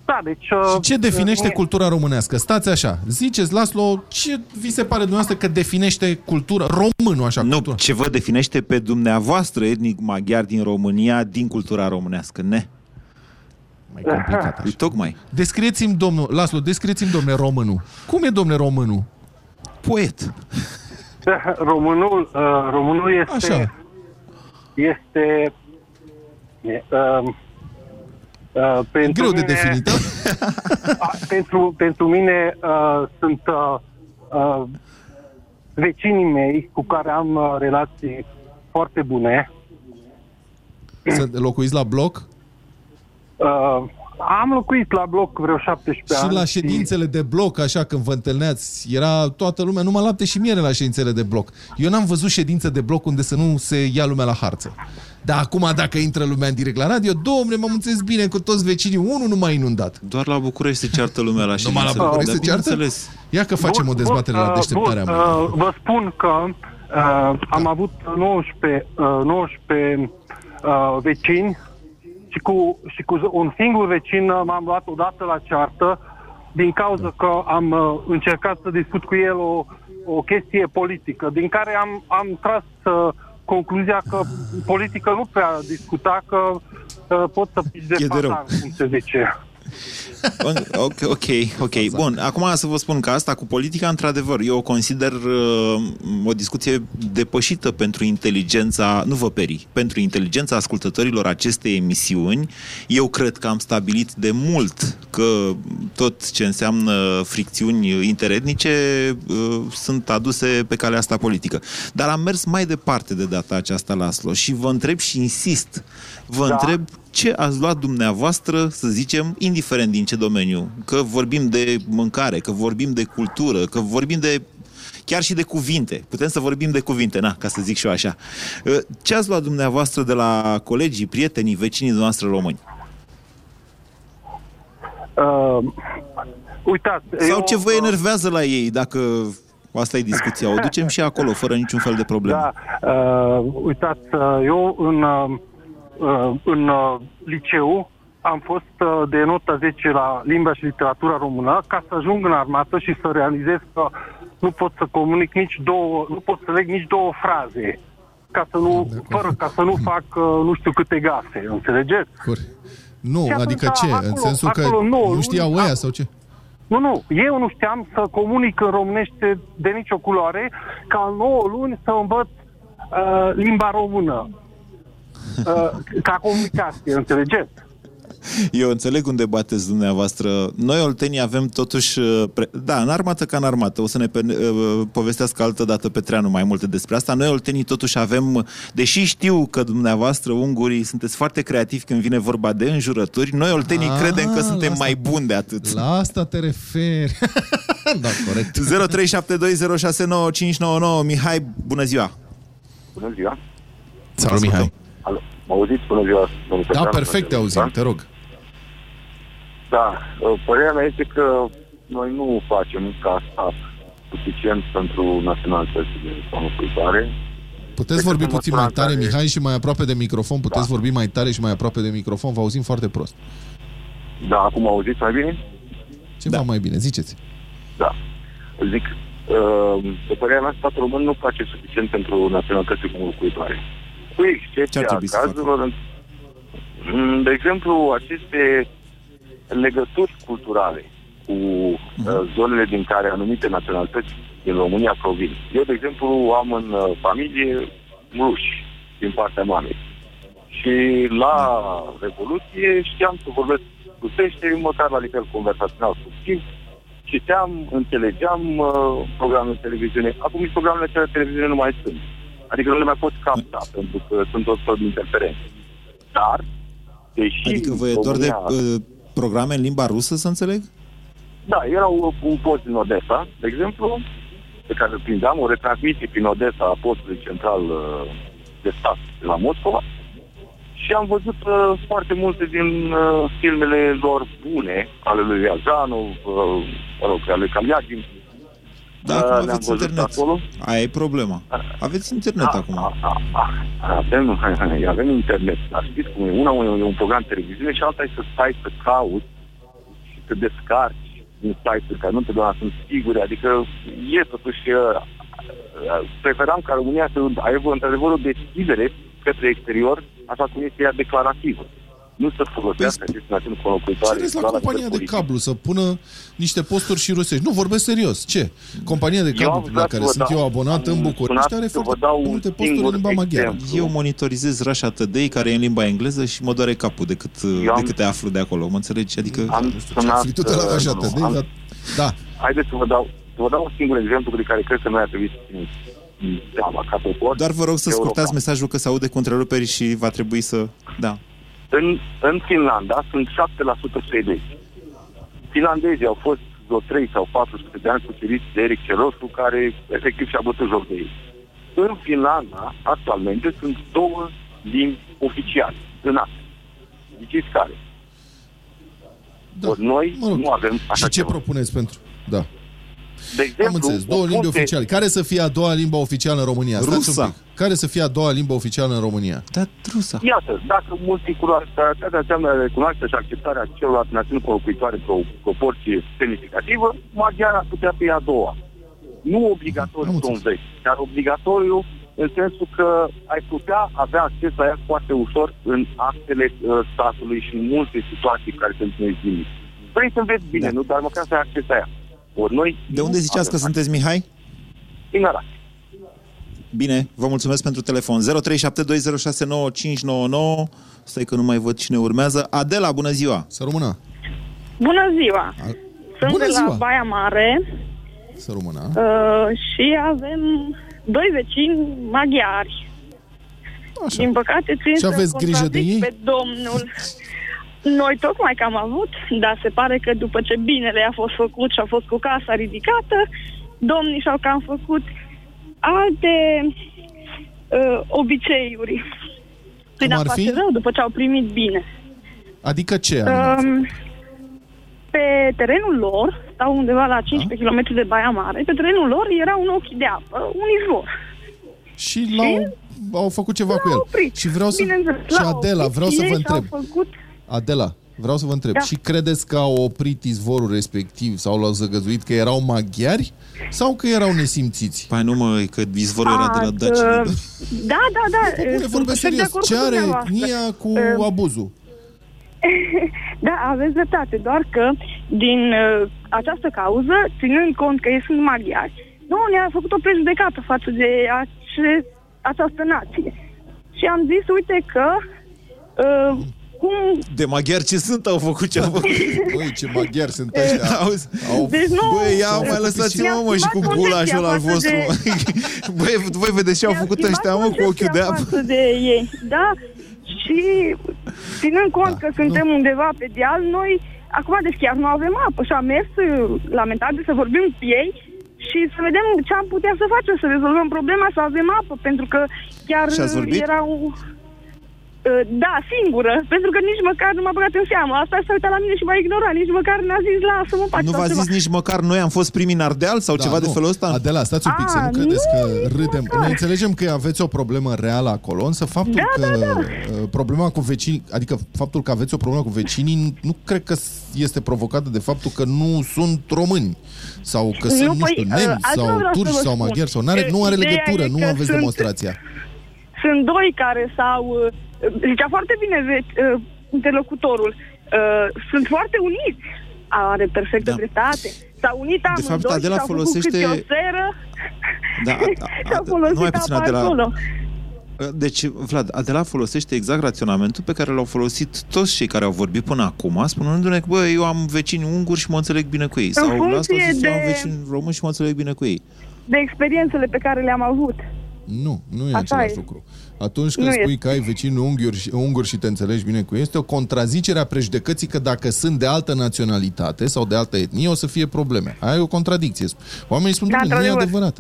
Da, deci... Uh, Și ce definește mie- cultura românească? Stați așa, ziceți, Laslo, ce vi se pare dumneavoastră că definește cultura românul așa? Nu, cultura? ce vă definește pe dumneavoastră etnic maghiar din România din cultura românească, ne? Mai complicat așa. Tocmai. Descrieți-mi, domnul, Laslo, descrieți-mi, domnule, românul. Cum e, domnule, românul? Poet. Românul, uh, românul este... Așa. Este... E, uh, uh, pentru Greu de mine, definit, da? a, pentru, pentru mine uh, sunt uh, uh, vecinii mei cu care am uh, relații foarte bune. Să locuiți la bloc? Uh, am locuit la bloc vreo 17 Și ani. la ședințele de bloc, așa, când vă întâlneați, era toată lumea, numai lapte și miere la ședințele de bloc. Eu n-am văzut ședințe de bloc unde să nu se ia lumea la harță. Dar acum, dacă intră lumea în direct la radio, domne, m-am înțeles bine cu toți vecinii, unul nu m-a inundat. Doar la București se ceartă lumea la Numai la ședințele. București Dar se ceartă? bineînțeles. Ia că facem o dezbatere la uh, deșteptarea. bun, mă. uh, vă spun că uh, am avut 19, uh, 19 uh, vecini și cu, și cu un singur vecin uh, m-am luat odată la ceartă din cauza că am uh, încercat să discut cu el o, o chestie politică, din care am, am tras uh, concluzia că politică nu prea discuta, că uh, pot să piși de E de rău. fatar, cum se zice. Ok, ok, ok. Bun, acum să vă spun că asta cu politica, într-adevăr, eu o consider uh, o discuție depășită pentru inteligența, nu vă peri, pentru inteligența ascultătorilor acestei emisiuni. Eu cred că am stabilit de mult că tot ce înseamnă fricțiuni interetnice uh, sunt aduse pe calea asta politică. Dar am mers mai departe de data aceasta, Laslo, și vă întreb și insist, vă da. întreb ce ați luat dumneavoastră, să zicem, indiferent din ce domeniu, că vorbim de mâncare, că vorbim de cultură, că vorbim de chiar și de cuvinte. Putem să vorbim de cuvinte, na, ca să zic și eu așa. Ce ați luat dumneavoastră de la colegii, prietenii, vecinii noastre români? Uh, uitați, Sau eu, ce vă enervează la ei, dacă asta e discuția. O ducem și acolo, fără niciun fel de problemă. Da, uh, uitați, uh, eu în, uh, uh, în uh, liceu am fost uh, de notă 10 la limba și literatura română ca să ajung în armată și să realizez că nu pot să comunic nici două, nu pot să leg nici două fraze ca să nu, fără ca să nu fac uh, nu știu câte gafe, înțelegeți? Nu, Și atunci, adică ce? acolo- în sensul că acolo nu, nu știau nu- ăia sau ce? Nu, nu, eu nu știam să comunic în românește de nicio culoare, ca în 9 luni să învăț uh, limba română. Uh, ca comunicație, înțelegeți? Eu înțeleg unde bateți dumneavoastră. Noi, oltenii, avem totuși... uh, Pre... Da, în armată ca în armată. O să ne pe... uh, povestească altă dată Petreanu mai multe despre asta. Noi, oltenii, totuși avem... Deși știu că dumneavoastră, ungurii, sunteți foarte creativi când vine vorba de înjurături, noi, oltenii, Ah, credem că la suntem asta- mai buni de atât. La asta te referi. da, corect. 0372069599 Mihai, bună ziua! Bună ziua! Salut, Mihai. Alo, mă auziți? Bună ziua, domnul Da, Petreanu. perfect te auzim, te rog. Da, uh, părerea mea este că noi nu facem ca stat suficient pentru naționalitățile conocutare. Puteți vorbi puțin mai tare, Mihai, și mai aproape de microfon? Puteți vorbi mai tare și mai aproape de microfon? Vă auzim foarte prost. Da, acum auziți mai bine? Ceva mai bine, ziceți. Da. Zic, uh, de părerea mea, statul român nu face suficient pentru naționalitățile conlocuitoare. Cu excepția trebui să cazurilor, în- Mm, de exemplu, aceste legături culturale cu Mhm. uh, zonele din care anumite naționalități din România provin. Eu, de exemplu, am în uh, familie ruși din partea mamei. Și la Revoluție știam să vorbesc rusește, măcar la nivel conversațional subtil, citeam, înțelegeam uh, programele de televiziune. Acum nici programele de televiziune nu mai sunt. Adică nu le mai poți capta, pentru că sunt tot felul de interferențe. Dar, deși Adică vă e dor de România- uh, programe în limba rusă, să înțeleg? Da, era un, un post din Odessa, de exemplu, pe care îl prindeam, o retransmisie prin Odessa a postului central uh, de stat de la Moscova și am văzut uh, foarte multe din uh, filmele lor bune, ale lui Riazanov, uh, mă rog, ale lui Kaliagin. Da, Uh, acum le-am aveți văzut internet. acolo. Aia e problema. Aveți internet Da, acum. Avem, avem internet, dar știți cum e? Una e un program de televiziune și alta e să stai să cauți și să descarci din site-uri care nu întotdeauna sunt sigure, adică e totuși uh, uh, preferam ca România să aibă într-adevăr o deschidere către exterior, așa cum este ea declarativă. Nu să folosească aceste națiuni conlocuitoare. Cereți la doar compania nivel de politic. cablu să pună niște posturi și rusești. Nu, vorbesc serios. Ce? Compania de Eu am cablu vrea la să care vă sunt dau- eu abonat în am București sunat are să vă foarte dau un multe posturi în singur limba maghiară. Eu monitorizez Russia Today, care e în limba engleză și mă doare capul de cât, Eu am- de câte aflu de acolo. Mă înțelegi? Adică... Am sunat, afli tu de la uh, Russia nu, Today, am- dar- Da. Haideți să vă dau, să vă dau un singur exemplu de care cred că noi ar trebui să ținem seama ca popor. Doar vă rog să european. scurtați mesajul că se aude cu întreruperi și va trebui să... Da. În, în Finlanda sunt 7% suedezi. Finlandezii au fost vreo 3 sau 400 de ani cuceriți de Eric Cerosu, care efectiv și-a bătut joc de ei. În Finlanda, actualmente, sunt două limbi oficiale în asta. Știți care? Da. Ori noi Mă rog, nu avem așa Și ce ceva. propuneți pentru? Da. De exemplu, Am înțeles. Două o limbi punte- oficiale. Care să fie a doua limbă oficială în România? Stați Rusa. un pic. Care să fie a doua limbă oficială în România? Da, rusa. Iată, dacă multiculturalitatea înseamnă recunoașterea și acceptarea celorlalte națiuni locuitoare într-o proporție semnificativă, maghiara ar putea fi a doua. Nu obligatoriu să o înveți, dar obligatoriu în sensul că ai putea avea acces la ea foarte ușor în actele uh, statului și în multe situații care se întâlnesc zilnic. Vrei să înveți bine, nu? Dar măcar să ai acces la ea. Ori noi De unde ziceați că sunteți, Mihai? Din Arad. Bine, vă mulțumesc pentru telefon. 0372069599. Stai că nu mai văd cine urmează. Adela, bună ziua! Să rămână! Bună ziua! Sunt Bună de la ziua! Baia Mare Să rămână. uh, și avem doi vecini maghiari. Așa. Din păcate, țin Și să aveți grijă de contrazic ei? pe domnul. Noi tocmai că am avut, dar se pare că după ce binele a fost făcut și a fost cu casa ridicată, domnii și-au cam făcut alte uh, obiceiuri. Păi Cum dar ar face fi? rău după ce au primit bine. Adică ce? anume? Um, pe terenul lor, stau undeva la 15 Da. km de Baia Mare, pe terenul lor era un ochi de apă, un izvor. Și l-au, au făcut ceva cu el. oprit. Și vreau să... Bineînțeles, Și l-au Adela, oprit vreau să ei vă și-au întreb. Făcut... Adela, vreau să vă întreb. Da. Și credeți că au oprit izvorul respectiv sau l-au zăgăzuit că erau maghiari sau că erau nesimțiți? Păi nu mă, că izvorul era de la A, Daci. uh, Da, da, da. Bune, sunt vorbesc perfect de serios. acord Ce cu are dumneavoastră. Nia cu Uh, abuzul? Da, aveți dreptate, doar că din uh, această cauză, ținând cont că ei sunt maghiari, nu ne-a făcut o prejudecată față de ace, această nație. Și am zis, uite că uh, cum... De maghiari ce sunt, au făcut ce au făcut. Băi, ce maghiari sunt ăștia. Auzi? Au... Deci nu... Băi, ia uh, mai lăsați-mă, mi-a mă, și cu schimbat gulașul ăla al concepția vostru. față mă. Băi, voi vedeți ce au Mi-a făcut schimbat ăștia, mă, cu ochiul de concepția apă. față de ei, da? Și ținând cont da, că suntem undeva pe deal, noi acum deci chiar nu avem apă și am mers uh, lamentabil să vorbim cu ei și să vedem ce am putea să facem, să rezolvăm problema, să avem apă, pentru că chiar Și ați vorbit? erau... Uh, Da, singură, pentru că nici măcar nu m-a băgat în seamă. Asta s-a uitat la mine și m-a ignorat, nici măcar n-a zis, lasă-mă în pace Nu sau v-a ceva. zis nici măcar noi am fost primii în Ardeal sau ceva de nu. felul ăsta? Adela, stați un pic, să nu A, credeți nu, că nici râdem. măcar. Noi înțelegem că aveți o problemă reală acolo, însă faptul Da, că da, da. uh, problema cu vecinii, adică faptul că aveți o problemă cu vecinii, nu cred că este provocată de faptul că nu sunt români sau că Nu, sunt, nu păi, știu, uh, nemți altceva sau vreau să turci vă sau spun. maghiari sau n-are, Uh, nu are ideea legătură, e nu că aveți sunt- demonstrația. Sunt doi care s-au... uh, Zicea foarte bine ve- uh, interlocutorul. Uh, Sunt foarte uniți. Are perfectă Da. dreptate. S-au unit De amândoi fapt, Adela și au folosește- făcut câte o seră Da, a- și au a- folosit numai puțin, apa Adela. acolo. Deci, Vlad, Adela folosește exact raționamentul pe care l-au folosit toți cei care au vorbit până acum, spunându-ne că, bă, eu am vecini unguri și mă înțeleg bine cu ei. În Sau la asta funcție au zis, eu am de- vecini români și mă înțeleg bine cu ei. De experiențele pe care le-am avut. Nu, nu e Așa același e. lucru. Atunci când Nu spui e. că ai vecini unguri și, unguri și te înțelegi bine cu ei, este o contrazicere a prejudecății că dacă sunt de altă naționalitate sau de altă etnie, o să fie probleme. Aia e o contradicție. Oamenii spun, Da, da, nu e într-adevăr. adevărat.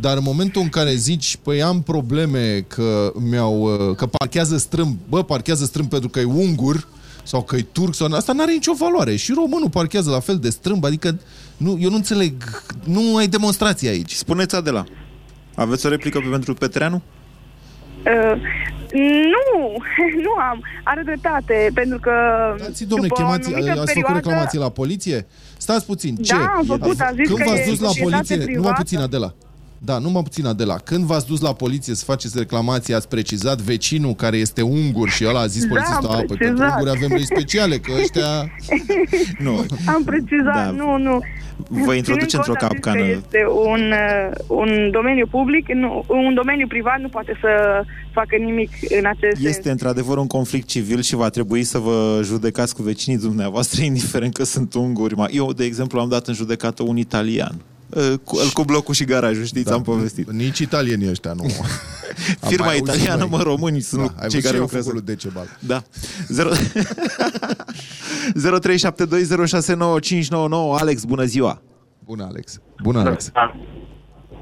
Dar în momentul în care zici, păi am probleme că mi-au, uh, că parchează strâmb, bă, parchează strâmb pentru că e ungur, sau că e turc, sau asta n-are nicio valoare. Și românul parchează la fel de strâmb, adică nu, eu nu înțeleg, nu ai demonstrație aici. Spuneți, Adela, aveți o replică pe- pentru Petreanu? Uh, nu, nu am. Are dreptate, pentru că Dați, domne, după o chemați, anumită ați făcut perioadă- reclamație la poliție? Stați puțin, ce? Da, am făcut, a zis Când că v-ați e dus la societate poliție, numai privată. puțin, Adela. Da, numai puțin, Adela. Când v-ați dus la poliție să faceți reclamație, ați precizat vecinul care este ungur și ăla a zis Da, polițistul, am a, păi pentru precizat." unguri avem lei speciale, că ăștia... Nu. Am precizat, Da. nu, nu. Vă introduce Ținând într-o cont, a zis capcană. Că este un, uh, un domeniu public, nu, un domeniu privat nu poate să facă nimic în acest sens. Este într-adevăr un conflict civil și va trebui să vă judecați cu vecinii dumneavoastră, indiferent că sunt unguri. Ma- Eu, de exemplu, am dat în judecată un italian. Uh, cu, el cu blocul și garajul, știți, Da. am povestit. Nici italienii ăștia nu. Am Firma mai auzit italiană, noi. mă, românii sunt Da, ai cei văzut care și eu lucrează. făcut lui Decebal. Da. Zero- 0372069599 Alex, bună ziua! Bună, Alex. Bună, Alex.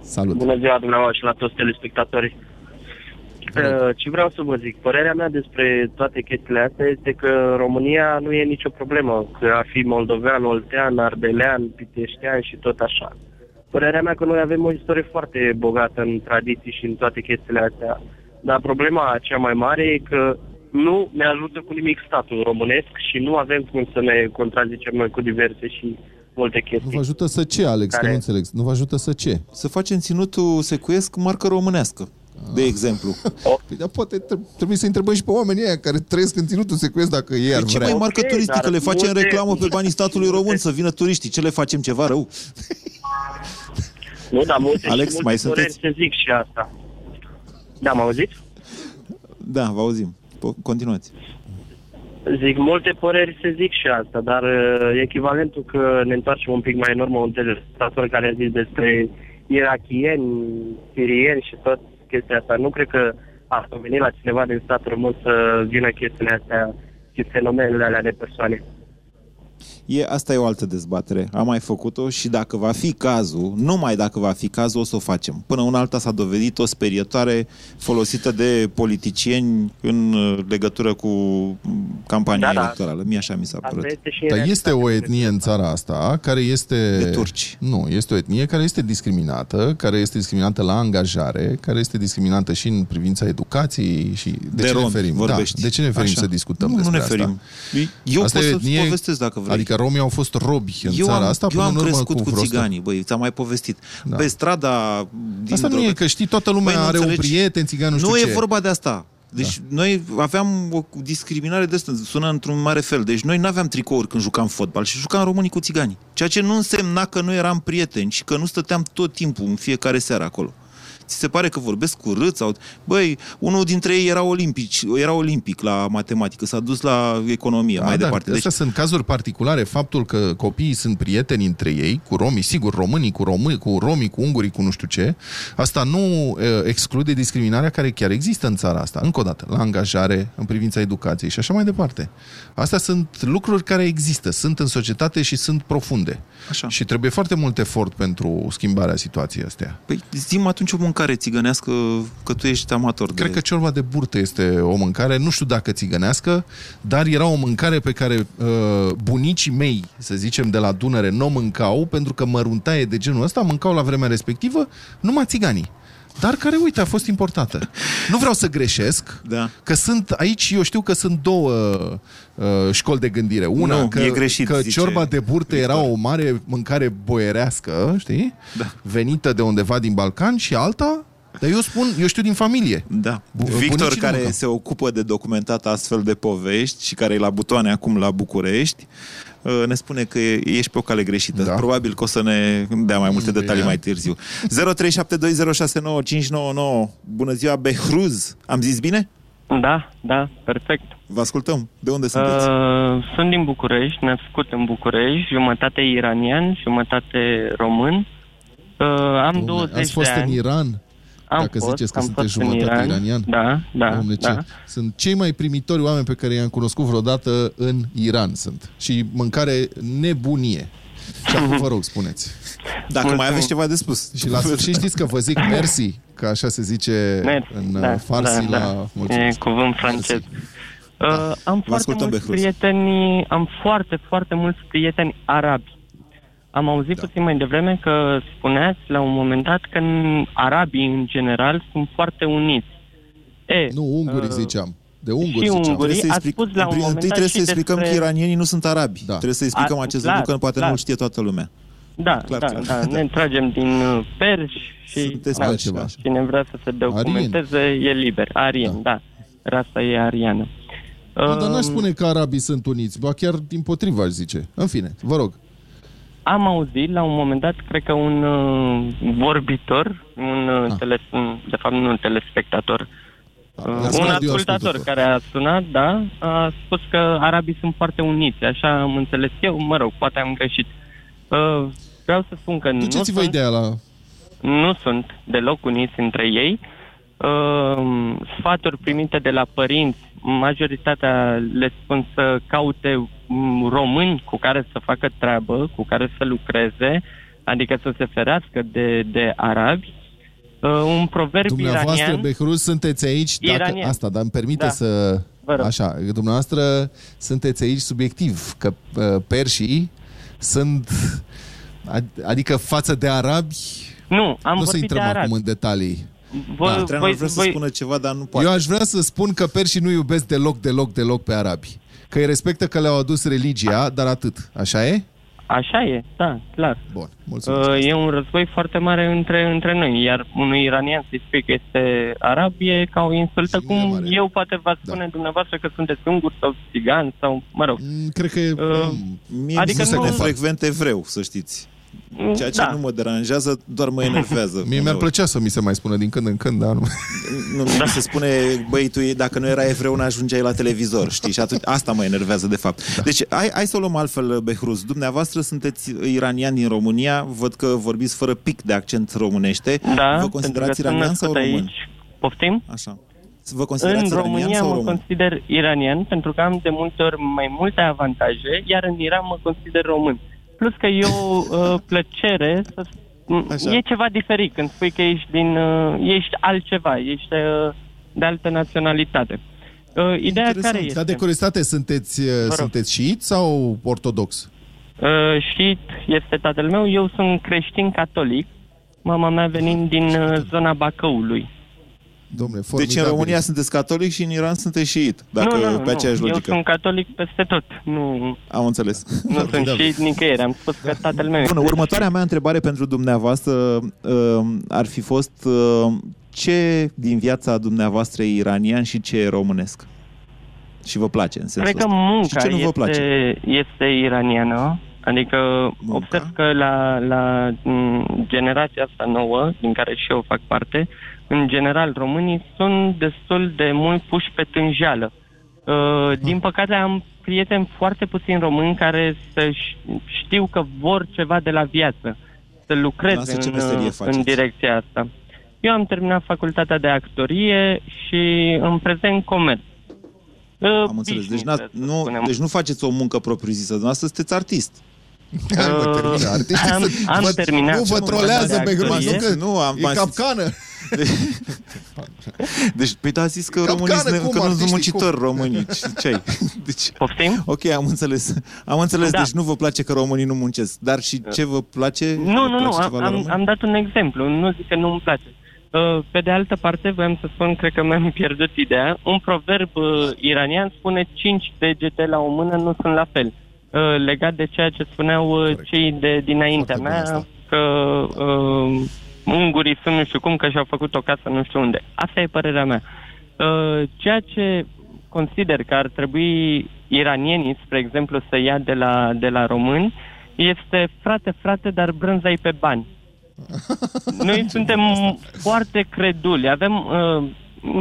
Salut. Bună ziua dumneavoastră și la toți telespectatorii. Uh, Ce vreau să vă zic, părerea mea despre toate chestiile astea este că în România nu e nicio problemă, că ar fi moldovean, oltean, ardelean, piteștean și tot așa. Părerea mea că noi avem o istorie foarte bogată în tradiții și în toate chestiile astea, dar problema cea mai mare e că nu ne ajută cu nimic statul românesc și nu avem cum să ne contrazicem noi cu diverse și multe Nu chestii. vă ajută să ce, Alex? Că Care? nu înțeleg. Nu vă ajută să ce? Să facem ținutul secuiesc marcă românească, de exemplu. Păi, dar poate tre- trebuie să întrebăm și pe oamenii ăia care trăiesc în ținutul secuiesc dacă ei ar Păi ce vrea. mai marcă Ok, turistică? dar Le facem multe- reclamă pe banii statului român să vină turiștii. Ce le facem ceva rău? Nu, dar multe Alex, și multe mai păreri sunteți? se zic și asta. Da, m auzit? Da, vă auzim. Po- Continuați. Zic, multe păreri se zic și asta, dar uh, echivalentul că ne întoarcem un pic mai în urmă un telespectator care a zis despre irachieni, sirieni și tot chestia asta. Nu cred că a venit la cineva din statul român să vină chestiile astea și fenomenele alea de persoane. E, asta e o altă dezbatere. Am mai făcut-o și dacă va fi cazul, numai dacă va fi cazul, o să o facem. Până una alta s-a dovedit o sperietoare folosită de politicieni în uh, legătură cu mm, campania Da, da. electorală. Mie așa mi s-a Asta părut. este și Dar în este o etnie în țara asta care este... De turci. Nu, este o etnie care este discriminată, care este discriminată la angajare, care este discriminată și în privința educației și... De, De ce ne romi ferim? vorbești. Da, de ce ne ferim Așa. să discutăm Nu, nu despre ne ferim. asta? Eu Asta pot e să-ți povestesc dacă vrei. Adică romii au fost robi în eu țara am, asta eu până am în urmă crescut cu, cu, vreo țiganii, băi, ți-am mai povestit. Da. Pe strada... Din Asta nu e, că știi, toată lumea Băi, nu are un înțelegi? prieten țigan, nu știu Nu ce. e vorba de asta. Deci da. noi aveam o discriminare de asta, sună într-un mare fel. Deci noi nu aveam tricouri când jucam fotbal și jucam românii cu țigani. Ceea ce nu însemna că nu eram prieteni și că nu stăteam tot timpul, în fiecare seară acolo. Ți se pare că vorbesc cu râd sau... Băi, unul dintre ei era olimpic, era olimpic la matematică, s-a dus la economie, Da, mai dar departe. Deci, Astea sunt cazuri particulare. Faptul că copiii sunt prieteni între ei, cu romii, sigur, românii, cu români, cu romii, cu ungurii, cu nu știu ce, asta nu uh, exclude discriminarea care chiar există în țara asta. Încă o dată, la angajare, în privința educației și așa mai departe. Astea sunt lucruri care există, sunt în societate și sunt profunde. Așa. Și trebuie foarte mult efort pentru schimbarea situației astea. păi zi atunci o mâncare țigănească, că tu ești amator de... Cred că ciorba de burtă este o mâncare, nu știu dacă țigănească, dar era o mâncare pe care uh, bunicii mei, să zicem, de la Dunăre, nu o mâncau, pentru că măruntaie de genul ăsta mâncau la vremea respectivă numai țiganii. Dar care, uite, a fost importată. Nu vreau să greșesc, da. că sunt aici, eu știu că sunt două uh, școli de gândire. Una, Nu, că, e greșit, că zice ciorba de burtă era o mare mâncare boierească, știi? Da. Venită de undeva din Balcan și alta, dar eu spun, eu știu din familie. Da. Bu- Victor, bunicii care nu mâncau. se ocupă de documentat astfel de povești și care e la butoane acum la București, uh, ne spune că e- ești pe o cale greșită. Da. Probabil că o să ne dea mai multe detalii mai târziu. 0372069599. Bună ziua, Behruz. Am zis bine? Da, da, perfect. Vă ascultăm. De unde sunteți? Uh, sunt din București, născut în București, jumătate iranian, jumătate român. Uh, am Dom'le, 20 ați fost de ani. în Iran? Am dacă fost, ziceți că am sunteți fost în jumătate Iran. iranian? Da, da, Dom'le, ce? da. Sunt cei mai primitori oameni pe care i-am cunoscut vreodată în Iran sunt. Și mâncare nebunie. Și acum vă rog, spuneți. Dacă mai aveți ceva de spus. Și la sfârșit știți că vă zic mersi, că așa se zice Mersi, în da, da, farsi da, la... da. Mulțumesc. E cuvânt francez. Uh, am foarte ascultăm, mulți Behruz. prieteni, am foarte, foarte mulți prieteni arabi. Am auzit da. puțin mai devreme că spuneați la un moment dat că în arabii în general sunt foarte uniți. E, Nu, ungurii uh, ziceam. De unguri și ziceam. ungurii, Trebuie să ați explic- spus la un Întâi moment dat trebuie și să explicăm despre... că iranienii nu sunt arabi. Da. Trebuie să explicăm A, acest clar, lucru, că poate clar. nu știe toată lumea. Da, Clar, da, clar. da, ne tragem din uh, perși și Sunteți da, altceva. cine vrea să se documenteze e liber. Arien, da. da. Rasa e ariană. Nu, dar n-aș Um, spune că arabii sunt uniți, ba chiar din potriva aș zice. În fine, vă rog. Am auzit la un moment dat, cred că un uh, vorbitor, un, uh, tele, un, de fapt nu un telespectator, uh, la un radio ascultator ascultător. care a sunat, da, a spus că arabii sunt foarte uniți, așa am înțeles eu, mă rog, poate am greșit. Uh, Vreau să spun că nu Duceți-vă sunt, ideea la... nu sunt deloc uniți între ei. Uh, sfaturi primite de la părinți, majoritatea le spun să caute mm, români cu care să facă treabă, cu care să lucreze, adică să se ferească de, de arabi. Uh, un proverb Dumneavoastră, iranian... Behruz, sunteți aici, dacă, Iranian. asta, dar îmi permite Da. să... Vă rog. Așa, dumneavoastră sunteți aici subiectiv, că uh, persii sunt... ad- Adică față de arabi... Nu, am nu să vorbit intrăm de arabi. acum în detalii. Voi, Da, Treanu voi, vrea să voi, spună ceva, dar nu poate. Eu aș vrea să spun că persii nu iubesc deloc, deloc, deloc pe arabi. Că îi respectă că le-au adus religia, dar atât. Așa e? Așa e, da, clar. Bun, mulțumesc. Uh, e un război foarte mare între, între noi, iar unui iranian să-i spui că este arab e ca o insultă, cum eu poate v-ați spune Da. dumneavoastră că sunteți unguri sau țigani sau, mă rog. Cred că... Uh, Mie adică adică nu nu- se frecvent evreu, să știți. Ceea ce Da. nu mă deranjează, doar mă enervează. Mie mi-ar uneori. plăcea să mi se mai spună din când în când, dar nu. Nu, da. se spune, băi, tu dacă nu era evreu, nu ajungeai la televizor, știi? Și atunci, asta mă enervează, de fapt. Da. Deci, hai, hai să o luăm altfel, Behruz. Dumneavoastră sunteți iranian din România, văd că vorbiți fără pic de accent românește. Da, Vă pentru considerați că sunt iranian sau născut român? aici. Poftim? Așa. Vă considerați În iranian România sau mă român? consider iranian pentru că am de multe ori mai multe avantaje, iar în Iran mă consider român. Plus că e o uh, plăcere să... Așa. E ceva diferit când spui că ești din... Uh, ești altceva, ești uh, de altă naționalitate. Uh, ideea care este? Dar de curiozitate, sunteți, uh, rog. sunteți șiit sau ortodox? Uh, și este tatăl meu, eu sunt creștin catolic, mama mea venind din uh, zona Bacăului. Domnule, Deci în România sunteți catolic și în Iran sunteți șiit, dacă nu, nu, pe aceeași nu. Eu logică. sunt catolic peste tot. Nu, Am înțeles. nu sunt și nicăieri. Am spus că tatăl meu Bună, este următoarea mea întrebare pentru dumneavoastră uh, ar fi fost uh, ce din viața dumneavoastră e iranian și ce e românesc? Și vă place în sensul Cred că ăsta. munca și ce nu vă place? este, este iraniană. Adică munca? observ că la, la m, generația asta nouă, din care și eu fac parte, în general românii sunt destul de mult puși pe tânjeală. Uh, din păcate am prieteni foarte puțini români care să ș- știu că vor ceva de la viață, să lucreze Noastră ce în, meserie uh, faceți? în direcția asta. Eu am terminat facultatea de actorie și în prezent comerț. Uh, Am înțeles. Deci, n- nu, deci nu faceți o muncă propriu-zisă. Dumneavoastră sunteți artist. Hai, mă, termină. Artiștii am- sunt- am vă- terminat Nu vă facultatea trolează de pe grămadă, nu actorie. că Nu, am- e am- capcană. Deci, pe da, a zis că Capcană, românii sunt, cum, că nu sunt artiștii, muncitori cum? românii. Ce, ce ai? Deci, Poftim? Ok, am înțeles. Am înțeles, Da. deci nu vă place că românii nu muncesc. Dar și ce vă place? Nu, Vă nu, nu, place am, ceva la am, români? am dat un exemplu, nu zic că nu îmi place. Uh, Pe de altă parte, voiam să spun, cred că mi-am pierdut ideea, un proverb uh, iranian spune cinci degete la o mână nu sunt la fel. Uh, Legat de ceea ce spuneau uh, cei de dinaintea mea, că uh, ungurii sunt nu știu cum, că și-au făcut o casă nu știu unde. Asta e părerea mea. Uh, Ceea ce consider că ar trebui iranienii, spre exemplu, să ia de la, de la români, este frate, frate, dar brânza pe bani. Noi suntem foarte creduli. Avem, uh,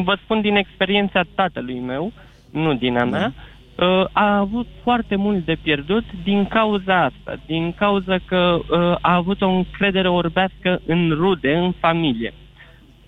vă spun din experiența tatălui meu, nu din a mea, uh, a avut foarte mult de pierdut din cauza asta, din cauza că uh, a avut o încredere orbească în rude, în familie.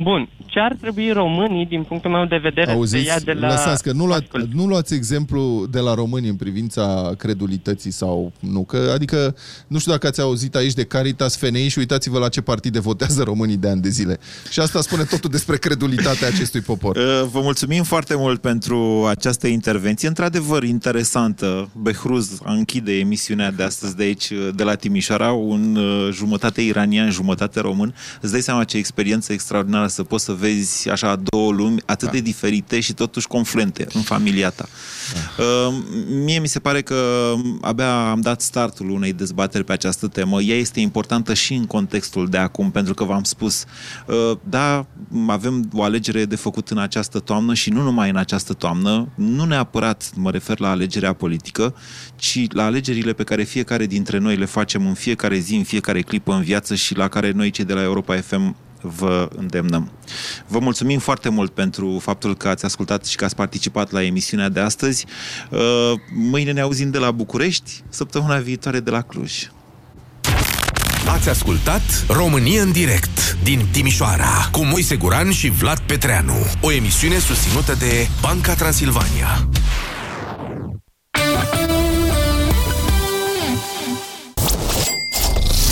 Bun, ce ar trebui românii, din punctul meu de vedere, să ia Auziți, de la... lăsați că nu, lua, nu luați exemplu de la români în privința credulității sau nu, că adică nu știu dacă ați auzit aici de Caritas FNI și uitați-vă la ce partide votează românii de ani de zile. Și asta spune totul despre credulitatea acestui popor. Uh, Vă mulțumim foarte mult pentru această intervenție, într-adevăr interesantă. Behruz închide emisiunea de astăzi de aici, uh, de la Timișoara, un uh, jumătate iranian, jumătate român. Îți dai seama ce experiență extraordinară să poți să vezi așa două lumi atât Da. de diferite și totuși confluente în familia ta. Uh, Mie mi se pare că abia am dat startul unei dezbateri pe această temă. Ea este importantă și în contextul de acum, pentru că v-am spus, uh, da, avem o alegere de făcut în această toamnă și nu numai în această toamnă, nu neapărat mă refer la alegerea politică, ci la alegerile pe care fiecare dintre noi le facem în fiecare zi, în fiecare clipă în viață și la care noi cei de la Europa FM vă îndemnăm. Vă mulțumim foarte mult pentru faptul că ați ascultat și că ați participat la emisiunea de astăzi. Uh, Mâine ne auzim de la București, săptămâna viitoare de la Cluj. Ați ascultat România în direct din Timișoara cu Moise Guran și Vlad Petreanu. O emisiune susținută de Banca Transilvania.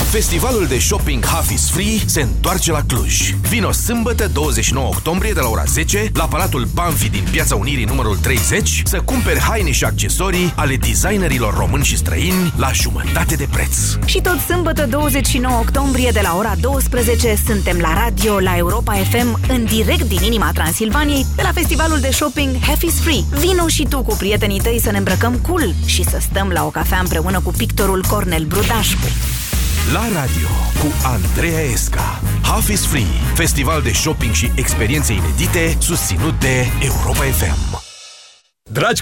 Festivalul de shopping Half is Free se întoarce la Cluj. Vino sâmbătă 29 octombrie de la ora 10 la Palatul Banfi din Piața Unirii numărul 30 să cumperi haine și accesorii ale designerilor români și străini la jumătate de preț. Și tot sâmbătă 29 octombrie de la ora 12 suntem la radio la Europa FM în direct din inima Transilvaniei de la festivalul de shopping Half is Free. Vino și tu cu prietenii tăi să ne îmbrăcăm cool și să stăm la o cafea împreună cu pictorul Cornel Brudașcu. La radio cu Andreea Esca. Half is Free, festival de shopping și experiențe inedite susținut de Europa FM. Dragi colegi,